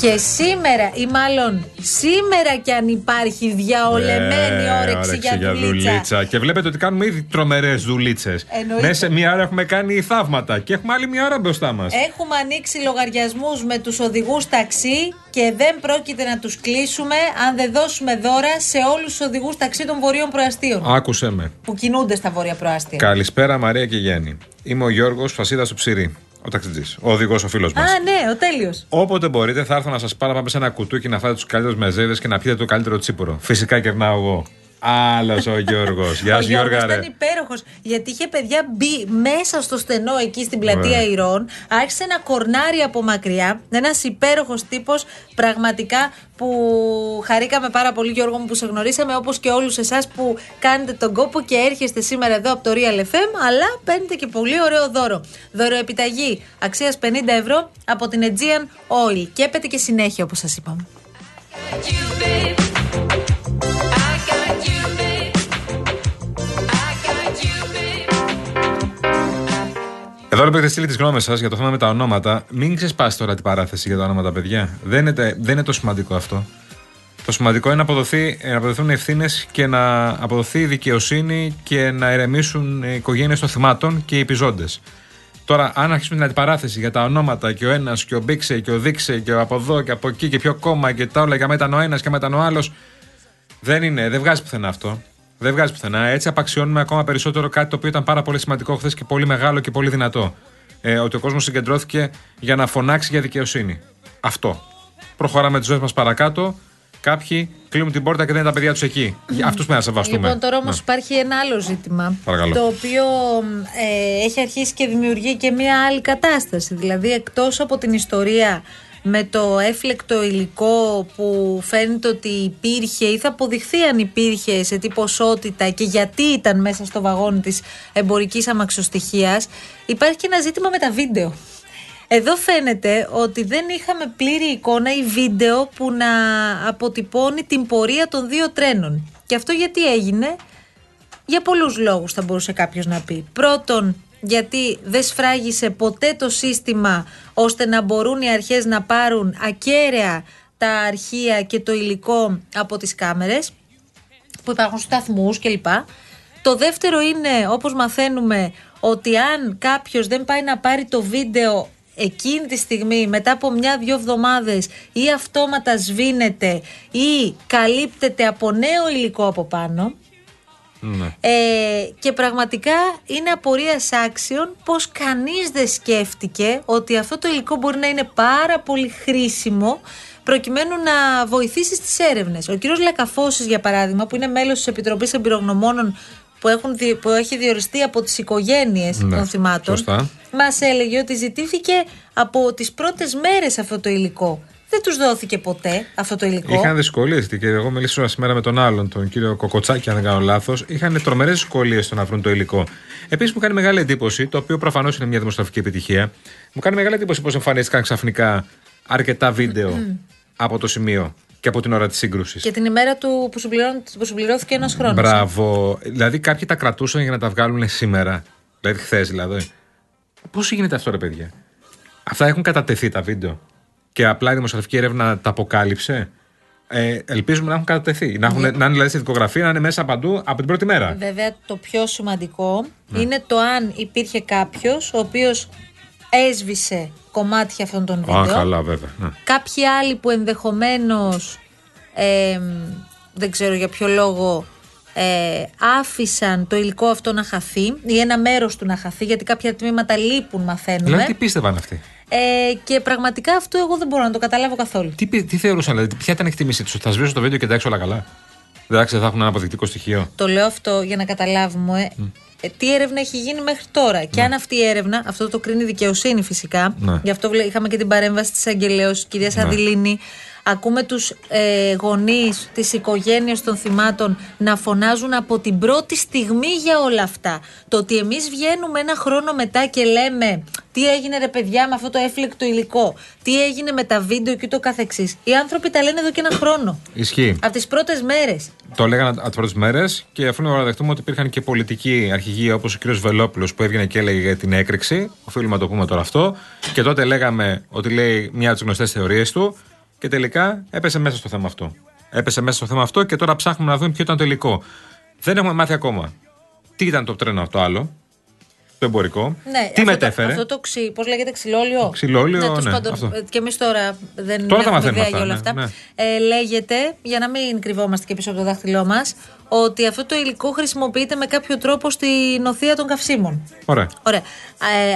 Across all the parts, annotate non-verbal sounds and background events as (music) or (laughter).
Και σήμερα, ή μάλλον σήμερα κι αν υπάρχει διαολεμένη Ε, όρεξη για δουλίτσα. Και βλέπετε ότι κάνουμε ήδη τρομερές δουλίτσες. Εννοείται. Μέσα σε μία ώρα έχουμε κάνει θαύματα και έχουμε άλλη μία ώρα μπροστά μας. Έχουμε ανοίξει λογαριασμούς με τους οδηγούς ταξί και δεν πρόκειται να τους κλείσουμε αν δεν δώσουμε δώρα σε όλους τους οδηγούς ταξί των βορείων προαστίων Άκουσε με. που κινούνται στα βόρεια προάστια. Καλησπέρα Μαρία και Γέννη. Είμαι ο Γιώργος Φασίδα του Ψηρή. Ο ταξιτζής. Ο οδηγός, ο φίλος μας. Α, ναι, ο τέλειος. Όποτε μπορείτε, θα έρθω να σας πάρω να πάμε σε ένα κουτούκι να φάτε τους καλύτερους μεζέδες και να πιείτε το καλύτερο τσίπουρο. Φυσικά κερνάω εγώ. Άλλος ο Γιώργος. Γεια ο σου, Γιώργος Γιώργα, ήταν ρε. υπέροχος γιατί είχε παιδιά μπει μέσα στο στενό εκεί στην πλατεία Ωραία. Ηρών. Άρχισε να κορνάρει από μακριά. Ένας υπέροχος τύπος πραγματικά που χαρήκαμε πάρα πολύ, Γιώργο μου, που σε γνωρίσαμε όπως και όλους εσάς που κάνετε τον κόπο και έρχεστε σήμερα εδώ από το Real FM. Αλλά παίρνετε και πολύ ωραίο δώρο. Δωροεπιταγή αξίας 50 ευρώ από την Aegean Oil. Και έπεται και συνέχεια, όπως σας είπαμε. Εδώ λοιπόν έχετε στείλει τις γνώμες σας για το θέμα με τα ονόματα. Μην ξεσπάσεις τώρα την παράθεση για τα ονόματα, παιδιά. Δεν είναι, τε- δεν είναι το σημαντικό αυτό. Το σημαντικό είναι να, αποδοθεί, να αποδοθούν ευθύνες και να αποδοθεί δικαιοσύνη και να ηρεμήσουν οι οικογένειες των θυμάτων και οι επιζώντες. Τώρα, αν αρχίσουμε την αντιπαράθεση για τα ονόματα και ο ένας και ο μπήξε και ο δείξε και από εδώ και από εκεί και ποιο κόμμα και τα όλα και μετά ο ένας και μετά ο άλλος. Δεν είναι, δεν βγάζει πουθενά αυτό. Δεν βγάζει πουθενά. Έτσι απαξιώνουμε ακόμα περισσότερο κάτι το οποίο ήταν πάρα πολύ σημαντικό χθες και πολύ μεγάλο και πολύ δυνατό. Ε, ότι ο κόσμος συγκεντρώθηκε για να φωνάξει για δικαιοσύνη. Αυτό. Προχωράμε τις ζωές μας παρακάτω. Κάποιοι κλείνουν την πόρτα και δεν είναι τα παιδιά τους εκεί. Για αυτούς πρέπει να σεβαστούμε. Λοιπόν, τώρα όμως Ναι. υπάρχει ένα άλλο ζήτημα. Παρακαλώ. Το οποίο ε, έχει αρχίσει και δημιουργεί και μία άλλη κατάσταση. Δηλαδή, εκτός από την ιστορία με το έφλεκτο υλικό που φαίνεται ότι υπήρχε ή θα αποδειχθεί αν υπήρχε σε τι ποσότητα και γιατί ήταν μέσα στο βαγόνι της εμπορικής αμαξοστοιχίας υπάρχει και ένα ζήτημα με τα βίντεο. Εδώ φαίνεται ότι δεν είχαμε πλήρη εικόνα ή βίντεο που να αποτυπώνει την πορεία των δύο τρένων. Και αυτό γιατί έγινε, για πολλούς λόγους θα μπορούσε κάποιος να πει. Πρώτον, γιατί δεν σφράγισε ποτέ το σύστημα ώστε να μπορούν οι αρχές να πάρουν ακέραια τα αρχεία και το υλικό από τις κάμερες που υπάρχουν στους σταθμούς κλπ. Το δεύτερο είναι, όπως μαθαίνουμε, ότι αν κάποιος δεν πάει να πάρει το βίντεο εκείνη τη στιγμή, μετά από μια-δυο εβδομάδες ή αυτόματα σβήνεται ή καλύπτεται από νέο υλικό από πάνω, Ναι. ε, και πραγματικά είναι απορία άξιων πως κανείς δεν σκέφτηκε ότι αυτό το υλικό μπορεί να είναι πάρα πολύ χρήσιμο προκειμένου να βοηθήσει στις έρευνες. Ο κύριος Λακαφώσης για παράδειγμα που είναι μέλος της Επιτροπής Εμπειρογνωμόνων που, έχουν, δι- που έχει διοριστεί από τις οικογένειες Ναι, των θυμάτων σωστά. μας έλεγε ότι ζητήθηκε από τις πρώτες μέρες αυτό το υλικό. Δεν τους δόθηκε ποτέ αυτό το υλικό. Είχαν δυσκολίες και εγώ μίλησα σήμερα με τον άλλον, τον κύριο Κοκοτσάκη, αν δεν κάνω λάθος. Είχαν τρομερές δυσκολίες στο να βρουν το υλικό. Επίσης μου κάνει μεγάλη εντύπωση, το οποίο προφανώς είναι μια δημοσιογραφική επιτυχία, μου κάνει μεγάλη εντύπωση πώς εμφανίστηκαν ξαφνικά αρκετά βίντεο από το σημείο. και από την ώρα της σύγκρουσης. Και την ημέρα του που, συμπληρών- που συμπληρώθηκε ένας χρόνος. Μπράβο. Δηλαδή κάποιοι τα κρατούσαν για να τα βγάλουν σήμερα. Δηλαδή χθες δηλαδή. Πώς γίνεται αυτό, ρε παιδιά; Αυτά έχουν κατατεθεί τα βίντεο. Και απλά η δημοσιογραφική έρευνα τα αποκάλυψε. Ε, ελπίζουμε να έχουν κατατεθεί. Να, έχουν, να είναι δηλαδή στη δικογραφία, να είναι μέσα παντού από την πρώτη μέρα. Βέβαια, το πιο σημαντικό Ναι. είναι το αν υπήρχε κάποιος ο οποίος έσβησε κομμάτια αυτών των βίντεο. Α, καλά, βέβαια. Ναι. Κάποιοι άλλοι που ενδεχομένως ε, δεν ξέρω για ποιο λόγο ε, άφησαν το υλικό αυτό να χαθεί ή ένα μέρος του να χαθεί γιατί κάποια τμήματα λείπουν μαθαίνουμε Δηλαδή, τι πίστευαν αυτοί; Ε, και πραγματικά αυτό εγώ δεν μπορώ να το καταλάβω καθόλου. Τι, πι- τι θεωρούσαν, δηλαδή, ποια ήταν η εκτίμησή τους, θα σβήσω το βίντεο και εντάξει όλα καλά. Εντάξει, δεν θα έχουν ένα αποδεικτικό στοιχείο. Το λέω αυτό για να καταλάβουμε ε, τι έρευνα έχει γίνει μέχρι τώρα. Και αν αυτή η έρευνα, αυτό το κρίνει η δικαιοσύνη φυσικά. Ναι. Γι' αυτό βλέ- είχαμε και την παρέμβαση της Αγγελέως, κυρίας Αδηλίνη. Ακούμε τους ε, γονείς της οικογένειας των θυμάτων να φωνάζουν από την πρώτη στιγμή για όλα αυτά. Το ότι εμείς βγαίνουμε ένα χρόνο μετά και λέμε τι έγινε ρε παιδιά με αυτό το έφλεκτο υλικό, τι έγινε με τα βίντεο και το καθεξής; Οι άνθρωποι τα λένε εδώ και ένα χρόνο. Ισχύει. Από τις πρώτες μέρες. Το λέγανε από τις πρώτες μέρες και αφού να παραδεχτούμε ότι υπήρχαν και πολιτικοί αρχηγοί όπως ο κ. Βελόπουλος που έβγαινε και έλεγε για την έκρηξη. Οφείλουμε να το πούμε τώρα αυτό. Και τότε λέγαμε ότι λέει μια από τις γνωστές θεωρίες του. Και τελικά έπεσε μέσα στο θέμα αυτό. Έπεσε μέσα στο θέμα αυτό και τώρα ψάχνουμε να δούμε ποιο ήταν το υλικό. Δεν έχουμε μάθει ακόμα. Τι ήταν το τρένο αυτό άλλο, το εμπορικό. Ναι, τι αυτό μετέφερε; Το, αυτό το ξύ, πώς λέγεται, ξυλόλιο; Ξυλόλιο, τέλος ναι, πάντων, αυτό. ε, Και εμείς τώρα δεν Τώρα τα έχουμε μαθαίνουμε ιδέα αυτά, για όλα ναι, αυτά. ναι. Ε, λέγεται, για να μην κρυβόμαστε και πίσω από το δάχτυλό μας, ότι αυτό το υλικό χρησιμοποιείται με κάποιο τρόπο στην οθεία των καυσίμων. Ωραία. Ωραία.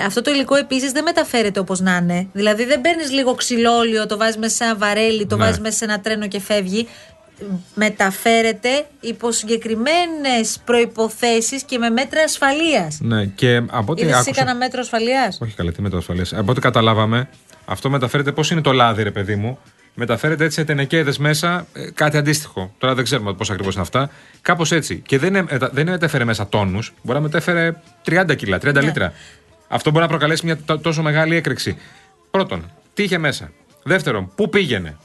Ε, αυτό το υλικό επίσης δεν μεταφέρεται όπως να είναι. Δηλαδή δεν παίρνεις λίγο ξυλόλιο, το βάζεις μέσα σε ένα βαρέλι, το Ναι. βάζεις μέσα σε ένα τρένο και φεύγει. Μεταφέρεται υπό συγκεκριμένες προποθέσει και με μέτρα ασφαλείας. Ναι, και από ό,τι Είδε εσύ άκουσα. κανένα μέτρο ασφαλείας; Όχι καλά, τι μετασφαλέ. Από ό,τι καταλάβαμε, αυτό μεταφέρεται. Πώς είναι το λάδι, ρε παιδί μου. Μεταφέρεται έτσι σε τενεκέδες μέσα, ε, κάτι αντίστοιχο. Τώρα δεν ξέρουμε πώς ακριβώς είναι αυτά. Κάπως έτσι. Και δεν, είναι- ε, δεν μετέφερε μέσα τόνους, μπορεί να μετέφερε 30 κιλά, 30 Ναι. λίτρα. Αυτό μπορεί να προκαλέσει μια τό- τόσο μεγάλη έκρηξη. Πρώτον, τι είχε μέσα. Δεύτερον, πού πήγαινε.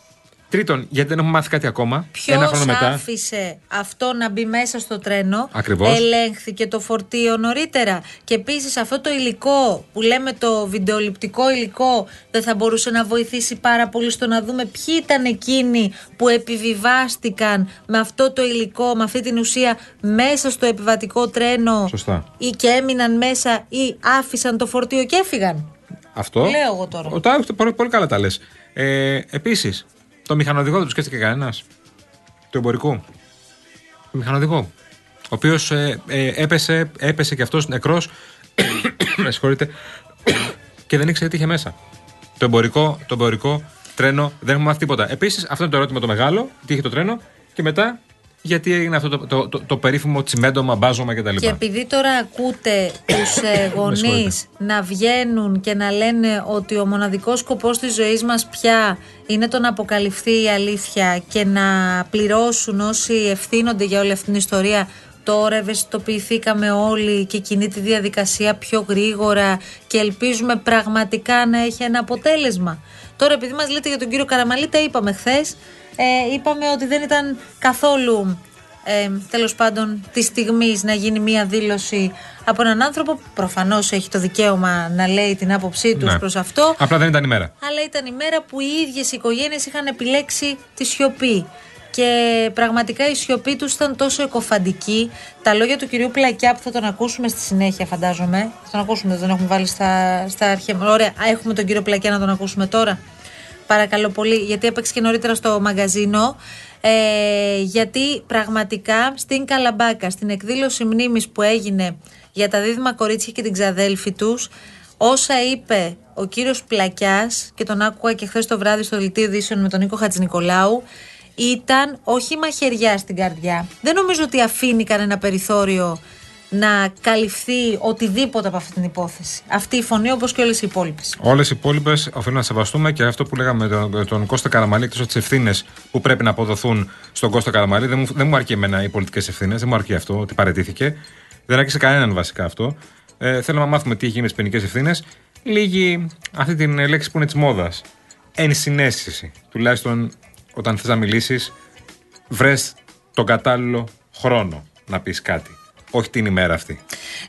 Τρίτον, γιατί δεν έχουμε μάθει κάτι ακόμα; Ποιος Ένα χρόνο μετά. άφησε αυτό να μπει μέσα στο τρένο, Ακριβώς. ελέγχθηκε το φορτίο νωρίτερα. Και επίσης αυτό το υλικό που λέμε το βιντεοληπτικό υλικό δεν θα μπορούσε να βοηθήσει πάρα πολύ στο να δούμε ποιοι ήταν εκείνοι που επιβιβάστηκαν με αυτό το υλικό, με αυτή την ουσία μέσα στο επιβατικό τρένο Σωστά. ή και έμειναν μέσα ή άφησαν το φορτίο και έφυγαν; Αυτό. Λέω εγώ τώρα. Ο, τα, πολύ, πολύ καλά τα λες. Ε, Επίσης, το μηχανοδηγό δεν το σκέφτηκε κανένας. Του εμπορικού. Το μηχανοδηγό. Ο οποίος ε, ε, έπεσε, έπεσε και αυτός νεκρός. (coughs) με συγχωρείτε. (coughs) και δεν ήξερε τι είχε μέσα. Το εμπορικό, το εμπορικό τρένο δεν έχουμε μάθει τίποτα. Επίσης, αυτό είναι το ερώτημα το μεγάλο. Τι είχε το τρένο. Και μετά, γιατί έγινε αυτό το, το, το, το περίφημο τσιμέντομα, μπάζωμα κτλ. Και επειδή τώρα ακούτε τους (coughs) ε, γονείς συγχωρείτε. να βγαίνουν και να λένε ότι ο μοναδικός σκοπός της ζωής μας πια είναι το να αποκαλυφθεί η αλήθεια και να πληρώσουν όσοι ευθύνονται για όλη αυτή την ιστορία Τώρα ευαισθητοποιηθήκαμε όλοι και κινεί τη διαδικασία πιο γρήγορα και ελπίζουμε πραγματικά να έχει ένα αποτέλεσμα. Τώρα επειδή μας λέτε για τον κύριο Καραμαλή, τα είπαμε χθες. Ε, είπαμε ότι δεν ήταν καθόλου ε, τέλος πάντων της στιγμής να γίνει μία δήλωση από έναν άνθρωπο. Που προφανώς έχει το δικαίωμα να λέει την άποψή τους Ναι. προς αυτό. Απλά δεν ήταν η μέρα. αλλά ήταν η μέρα που οι ίδιες οι οικογένειες είχαν επιλέξει τη σιωπή. Και πραγματικά η σιωπή τους ήταν τόσο εκοφαντική. Τα λόγια του κυρίου Πλακιά που θα τον ακούσουμε στη συνέχεια φαντάζομαι. Θα τον ακούσουμε, δεν τον έχουμε βάλει στα, στα αρχαία. Ωραία, Α, έχουμε τον κύριο Πλακιά να τον ακούσουμε τώρα παρακαλώ πολύ γιατί έπαιξε και νωρίτερα στο μαγαζίνο ε, γιατί πραγματικά στην Καλαμπάκα στην εκδήλωση μνήμης που έγινε για τα δίδυμα κορίτσια και την ξαδέλφη τους όσα είπε ο κύριος Πλακιάς και τον άκουγα και χθες το βράδυ στο δελτίο ειδήσεων με τον Νίκο Χατζηνικολάου ήταν όχι μαχαιριά στην καρδιά. Δεν νομίζω ότι αφήνει κανένα περιθώριο να καλυφθεί οτιδήποτε από αυτή την υπόθεση. Αυτή η φωνή όπως και όλες οι υπόλοιπες. Όλες οι υπόλοιπες οφείλουν να σεβαστούμε και αυτό που λέγαμε με τον, με τον Κώστα Καραμαλή, εκτός από τις ευθύνες που πρέπει να αποδοθούν στον Κώστα Καραμαλή. Δεν μου, δεν μου αρκεί εμένα οι πολιτικές ευθύνες, δεν μου αρκεί αυτό ότι παρετήθηκε. Δεν αρκεί σε κανέναν βασικά αυτό. Ε, θέλουμε να μάθουμε τι έχει γίνει με τις ποινικές ευθύνες. Λίγη αυτή την λέξη που είναι της μόδας. Ενσυναίσθηση. Τουλάχιστον όταν θες να μιλήσεις, βρες τον κατάλληλο χρόνο να πεις κάτι. Όχι την ημέρα αυτή.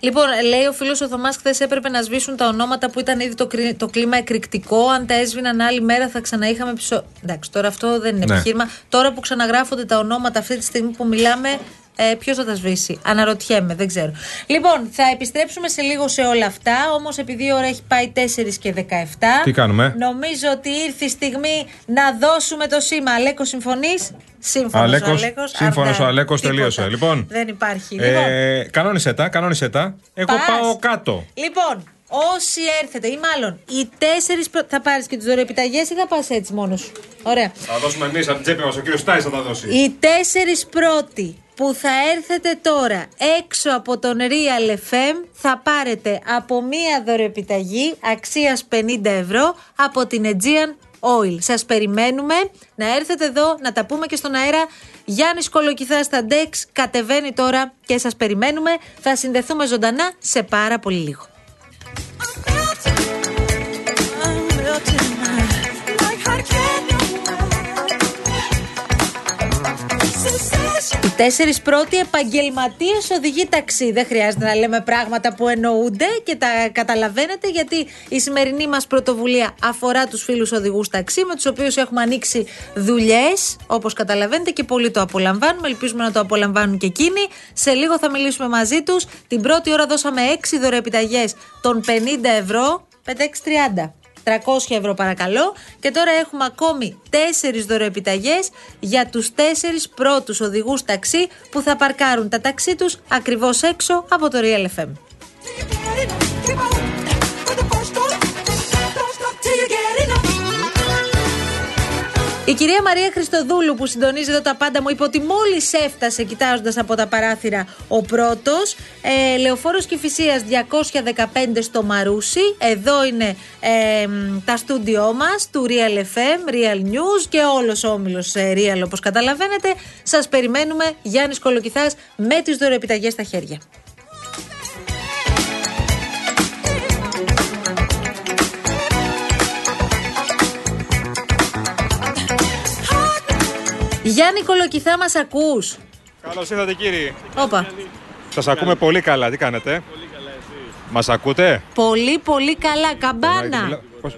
Λοιπόν, λέει ο φίλος ο Θωμάς, χθες έπρεπε να σβήσουν τα ονόματα που ήταν ήδη το, κρι- το κλίμα εκρηκτικό. Αν τα έσβηναν άλλη μέρα, θα ξαναείχαμε πισω. Εντάξει, τώρα αυτό δεν είναι Ναι. επιχείρημα. Τώρα που ξαναγράφονται τα ονόματα αυτή τη στιγμή που μιλάμε, ε, ποιος θα τα σβήσει; Αναρωτιέμαι, δεν ξέρω. Λοιπόν, θα επιστρέψουμε σε λίγο σε όλα αυτά. Όμως, επειδή η ώρα έχει πάει 4 και 17. Τι κάνουμε; Νομίζω ότι ήρθε η στιγμή να δώσουμε το σήμα. Αλέκος, συμφωνείς; Σύμφωνος ο Αλέκος, Αλέκος. σύμφωνος Αυτά. ο Αλέκος, Τίποτα. τελείωσε. Λοιπόν. Δεν υπάρχει. Λοιπόν, Ε, κανόνισε τα, κανόνισε τα. Εγώ Πας. πάω κάτω. Λοιπόν, όσοι έρθετε, ή μάλλον οι τέσσερις. Πρω... Θα πάρεις και τις δωρεοπιταγέ ή θα πας έτσι μόνος σου; Ωραία. Θα δώσουμε εμείς από την τσέπη μας, ο κύριος Τάι θα τα δώσει. Οι τέσσερις πρώτοι που θα έρθετε τώρα έξω από τον Real FM θα πάρετε από μία δωρεοπιταγή αξίας 50 ευρώ από την Aegean Oil. Σας περιμένουμε να έρθετε εδώ να τα πούμε και στον αέρα. Γιάννης Κολοκυθάς στα Dex κατεβαίνει τώρα και σας περιμένουμε. Θα συνδεθούμε ζωντανά σε πάρα πολύ λίγο. Τέσσερις πρώτοι επαγγελματίες οδηγοί ταξί. Δεν χρειάζεται να λέμε πράγματα που εννοούνται και τα καταλαβαίνετε γιατί η σημερινή μας πρωτοβουλία αφορά τους φίλους οδηγούς ταξί με τους οποίους έχουμε ανοίξει δουλειές, όπως καταλαβαίνετε και πολλοί το απολαμβάνουμε. Ελπίζουμε να το απολαμβάνουν και εκείνοι. Σε λίγο θα μιλήσουμε μαζί τους. Την πρώτη ώρα δώσαμε 6 δωρεοπιταγέ των 50 ευρώ. 5-6-30. 300 ευρώ παρακαλώ. Και τώρα έχουμε ακόμη 4 δωρεοεπιταγές για τους 4 πρώτους οδηγούς ταξί που θα παρκάρουν τα ταξί τους ακριβώς έξω από το Real FM. Η κυρία Μαρία Χριστοδούλου που συντονίζει εδώ τα πάντα μου είπε ότι μόλις έφτασε κοιτάζοντας από τα παράθυρα ο πρώτος ε, Λεωφόρος Κηφισίας 215 στο Μαρούσι. Εδώ είναι ε, μ, τα στούντιό μας του Real FM, Real News και όλος ο όμιλος ε, Real όπως καταλαβαίνετε. Σας περιμένουμε Γιάννης Κολοκυθάς με τις δωρεοπιταγές στα χέρια Γιάννη Κολοκυθά μας ακούς Καλώς ήρθατε, κύριοι. Όπα. Σας ακούμε πολύ καλά. Τι κάνετε, Μας ακούτε, Πολύ πολύ καλά, καμπάνα. Πώς-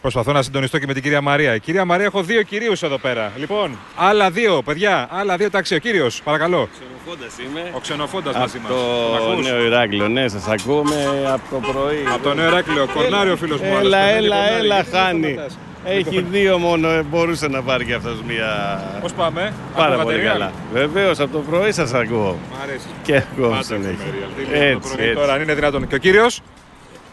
Προσπαθώ να συντονιστώ και με την κυρία Μαρία. Η κυρία Μαρία, έχω δύο κυρίους εδώ πέρα. Λοιπόν, άλλα δύο, παιδιά, άλλα δύο ταξί. Ο κύριος, παρακαλώ. Ξενοφώντας είμαι. Ο ξενοφώντα μαζί Από μας. το Νέο Ηράκλειο, ναι, σας ακούμε από το πρωί. Από το Νέο Εράκλειο, κορνάριο φίλος μου. Έλα, άλλος, πεθαίνει έλα, κορνάρι. έλα, Γιατί δεν χάνει. Σταματάς. Έχει δύο μόνο, ε, μπορούσε να πάρει και αυτός μία... Πώς πάμε, Πάρα Ακούγατε πολύ Real? καλά. Βεβαίως, από το πρωί σας ακούω. Μ' αρέσει. Και εγώ Πάντα συνέχεια. ακούμε Real. Τι λέτε το Έτσι, πρωί έτσι. Τώρα, αν είναι δυνατόν. Και ο κύριος;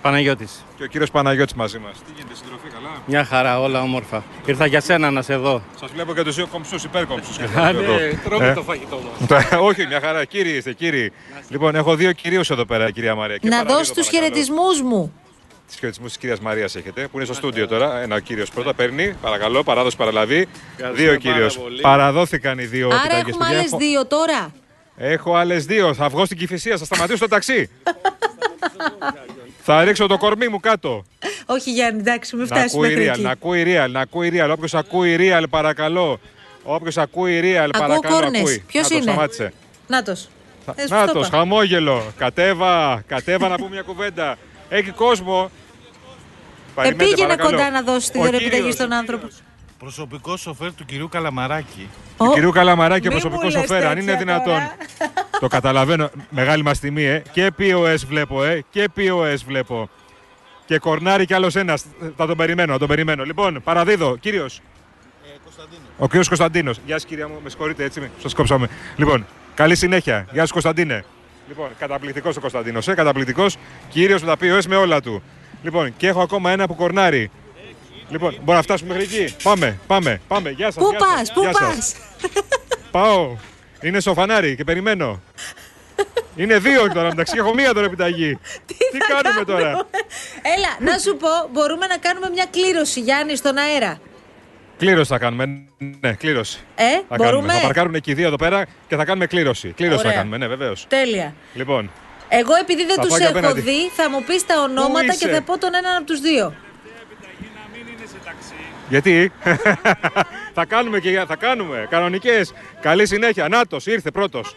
Παναγιώτης. Και ο κύριος Παναγιώτης μαζί μας. Τι γίνεται, συντροφή, καλά; Μια χαρά, όλα όμορφα. Ήρθα για σένα να σε δω. Σας βλέπω και τους δύο κομψούς, υπέρκομψους. (laughs) Άντε, τρώμε Ε; το φαγητό μας. Όχι, μια χαρά. Κύριοι είστε, κύριοι. Λοιπόν, έχω δύο κυρίου εδώ πέρα, κυρία Μαρία. Και Να παραδίδω, δώσει τους παρακαλώ. χαιρετισμούς μου. Του χαιρετισμούς της κυρίας Μαρίας έχετε, που είναι στο στούντιο τώρα. Ένα ο κύριος πρώτα παίρνει, παρακαλώ, παράδοση παραλαβή. Ευχαριστούμε Δύο κύριος. πάρα πολύ. Παραδόθηκαν οι δύο Άρα επιταγές, έχουμε παιδιά. άλλες Έχω- δύο τώρα. Έχω άλλες δύο. Θα βγω στην κυφυσία, θα σταματήσω το ταξί. θα ρίξω το κορμί μου κάτω. Όχι Γιάννη, εντάξει, μην να φτάσει ακούει μέχρι real, εκεί. να ακούει real, να ακούει real. Όποιος ακούει real, παρακαλώ. Όποιος ακούει real, παρακαλώ. κόρνες. ακούει. Ποιος Να το είναι; σταμάτησε. Νάτος. Ε, σου Να το το, είπα. χαμόγελο. Κατέβα, κατέβα να πούμε μια κουβέντα. Έχει κόσμο. Περιμένετε, Επήγαινε παρακαλώ. κοντά να δώσει τη Ο δωρεοπιταγή κύριος, στον ο άνθρωπο. Προσωπικό σοφέρ του κυρίου Καλαμαράκη. Του Ω, κυρίου Καλαμαράκη, ο μη προσωπικό μου λες σοφέρ, αν τέτοια είναι δυνατόν. τώρα. (laughs) το καταλαβαίνω. Μεγάλη μας τιμή, ε. Και POS βλέπω, ε. Και POS βλέπω. Και κορνάρι κι άλλος ένας. Θα τον περιμένω, θα τον περιμένω. Λοιπόν, παραδίδω, κύριος. Ο κύριος Κωνσταντίνος. Γεια σας, κυρία μου, με συγχωρείτε έτσι. Σας κόψαμε. Λοιπόν, καλή συνέχεια. Γεια σας, Κωνσταντίνε. Λοιπόν, καταπληκτικός ο Κωνσταντίνος, ε. Καταπληκτικός. Κύριος με τα POS με όλα του. Λοιπόν, και έχω ακόμα ένα που κορνάρει. Λοιπόν, μπορούμε να φτάσουμε μέχρι εκεί; Πάμε, πάμε, πάμε. Γεια σας. Πού πας, πού πας; Πάω. Είναι στο φανάρι και περιμένω. Είναι δύο (laughs) τώρα μεταξύ. Έχω μία τώρα επιταγή. Τι, θα κάνουμε τώρα; Έλα, να σου πω, μπορούμε να κάνουμε μια κλήρωση, Γιάννη, στον αέρα. Κλήρωση θα κάνουμε. Ναι, κλήρωση. Ε, Θα, μπορούμε. κάνουμε. θα παρκάρουν εκεί οι δύο εδώ πέρα και θα κάνουμε κλήρωση. Κλήρωση Ωραία. θα κάνουμε, ναι, βεβαίως. Τέλεια. Λοιπόν, Εγώ επειδή δεν Θα τους πάω και έχω απέναντι. δει, θα μου πεις τα ονόματα και είσαι; θα πω τον έναν από τους δύο. Γιατί; (laughs) Θα κάνουμε και για- θα κάνουμε κανονικές. Καλή συνέχεια. Νάτος, ήρθε πρώτος.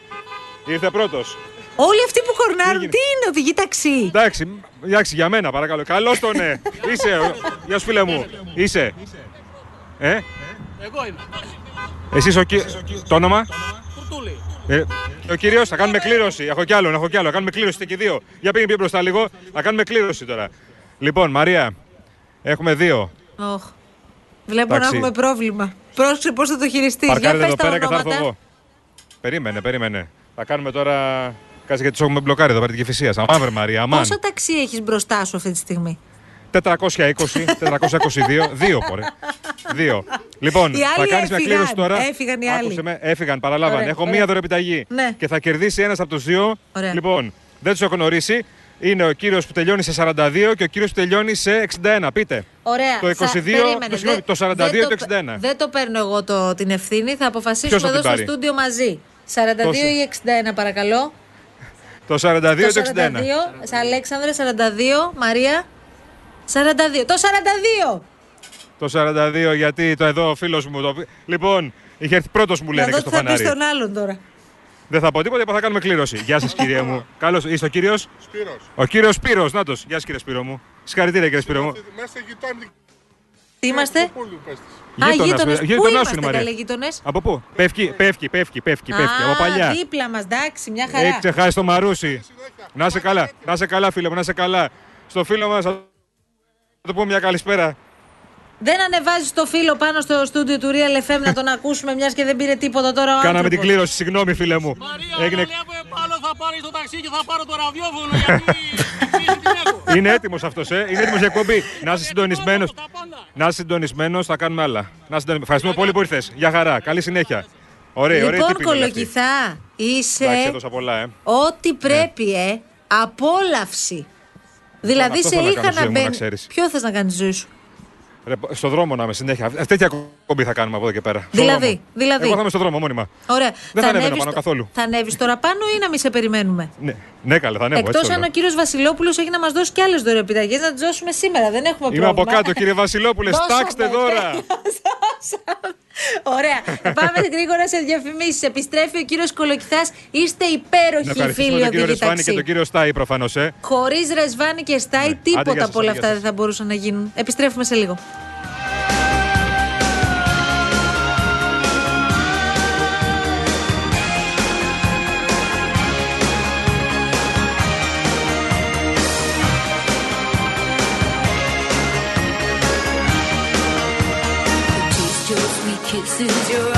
Ήρθε πρώτος. Όλοι αυτοί που κορνάρουν, τι είναι, οδηγεί ταξί; Εντάξει, εντάξει, για μένα παρακαλώ. Καλώς τον ναι. Είσαι, ο- γεια σου φίλε μου. Είσαι. Ε, Εγώ είμαι. εσύ είσαι ο κυ... Το όνομα; Κουρτούλη. Ε, ο κύριο, θα κάνουμε κλήρωση. Έχω κι άλλον, έχω κι άλλο. Θα κάνουμε κλήρωση είστε και δύο. Για πήγαινε πιο μπροστά λίγο. Θα κάνουμε κλήρωση τώρα. Λοιπόν, Μαρία, έχουμε δύο. Όχ. Βλέπω Εντάξει. να έχουμε πρόβλημα. Πρόσεξε πώς θα το χειριστείς. Για Παρκάρετε πες εδώ τα πέρα και θα έρθω ονόματα. εγώ. Περίμενε, περίμενε. Θα κάνουμε τώρα. Κάτσε γιατί τους έχουμε μπλοκάρει εδώ πέρα την Κυφυσία. Αμάν, βρε Μαρία, αμάν. Πόσα ταξί έχεις μπροστά σου αυτή τη στιγμή; 420, 422, δύο πορε. Δύο. Λοιπόν, Οι θα άλλοι κάνεις μια έφυγαν. κλήρωση τώρα. Έφυγαν οι άλλοι. Άκουσε με, έφυγαν, παραλάβανε. Ωραία, Έχω ωραία. μία δωρεπιταγή. Ναι. Και θα κερδίσει ένας από τους δύο. Ωραία. Λοιπόν, δεν τους έχω γνωρίσει. Είναι ο κύριος που τελειώνει σε 42 και ο κύριος που τελειώνει σε 61. Πείτε. Ωραία. Το 22, Σα- περίμενε, το συγγνώμη, δεν- το 42 δεν και το πε- 61. Δεν το παίρνω εγώ το, την ευθύνη. Θα αποφασίσουμε Ποιος θα εδώ την στο πάρει; στούντιο μαζί. 42 Τόσο. ή 61, παρακαλώ. Το 42 το και το 61. 42. Σε Αλέξανδρε, 42. Μαρία. 42. Το 42! Το 42 γιατί το εδώ ο φίλος μου. Το... Λοιπόν, είχε έρθει πρώτος μου λένε Να και δω στο τι θα πεις φανάρι. στον άλλον τώρα. Δεν θα πω τίποτα, είπα θα κάνουμε κλήρωση. Γεια σας, κύριε μου. (laughs) Καλώς είστε ο κύριος; Ο κύριος Σπύρος, να τος. Γεια σας, κύριε Σπύρο μου. Συγχαρητήρια, κύριε Σπύρο μου. Μέσα γειτόνι. Τι είμαστε; Α, Γείτονας, γείτονε. με- Πού γείτονάς είμαστε, είναι, Μαρία. καλέ γείτονε. Από πού; Πέφκι, πέφκι, πέφκι, πέφκι, πέφκι. Από παλιά. δίπλα μας, εντάξει, μια χαρά. Έχει ξεχάσει το μαρούσι. Να σε καλά, να σε καλά, φίλε μου, να σε καλά. Στο φίλο μας θα του πούμε μια καλησπέρα. Δεν ανεβάζεις το φίλο πάνω στο στούντιο του Real FM να τον ακούσουμε, μιας και δεν πήρε τίποτα τώρα ο Κάναμε την άνθρωπος. κλήρωση, συγγνώμη, φίλε μου. Μαρία, Έγινε... Έγινε... πάνω θα πάρεις το ταξί και θα πάρω το ραδιόφωνο γιατί (laughs) τη φύση την έχω. Είναι έτοιμος αυτός, ε. Είναι έτοιμος για εκπομπή. Να είσαι συντονισμένος. Τα πάντα. Να είσαι συντονισμένος, θα κάνουμε άλλα. Να συντονι- Ευχαριστούμε πολύ που ήρθες. Για χαρά. Καλή συνέχεια. Ωραία, ωραία. Λοιπόν, κολοκυθά, είσαι Εντάξει, έδωσα πολλά, ε. ό,τι πρέπει, ε. Απόλαυση. Δηλαδή αυτό σε θέλω να είχα κάνω, να ζωή μου, να μπαίνει. ξέρεις. Ποιο θες να κάνει ζωή σου; Ρε, στο δρόμο να είμαι συνέχεια. Ε, Τέτοια κομπή θα κάνουμε από εδώ και πέρα. Στο Δηλαδή, δρόμο. δηλαδή. Εγώ θα είμαι στο δρόμο μόνιμα. Ωραία. Δεν θα ανέβαινα ανέβεις πάνω το- καθόλου. Θα ανέβεις τώρα πάνω ή να μην σε περιμένουμε; Ναι, ναι καλά, θα ανέβω. Εκτός έτσι το αν ο λέω. κύριος Βασιλόπουλος έχει να μας δώσει και άλλες δωρεοπιταγές να τις δώσουμε σήμερα. Δεν έχουμε Είμαι πρόβλημα. από κάτω, κύριε Βασιλόπουλε. Δώσαμε, Στάξτε δώρα. Δώσαμε. (laughs) Ωραία. Πάμε (laughs) γρήγορα σε διαφημίσεις. Επιστρέφει ο κύριος Κολοκυθάς. Είστε Να υπέροχοι ευχαριστήσουμε φίλοι τον κύριο οδηγοί Ρεσβάνη και ταξί. τον κύριο Στάι προφανώς. Ε. Χωρίς ρεσβάνι και στάι, Ναι. Άντε, τίποτα γεια σας, από όλα άντε, αυτά γεια δεν θα μπορούσαν να γίνουν. Επιστρέφουμε σε λίγο. is your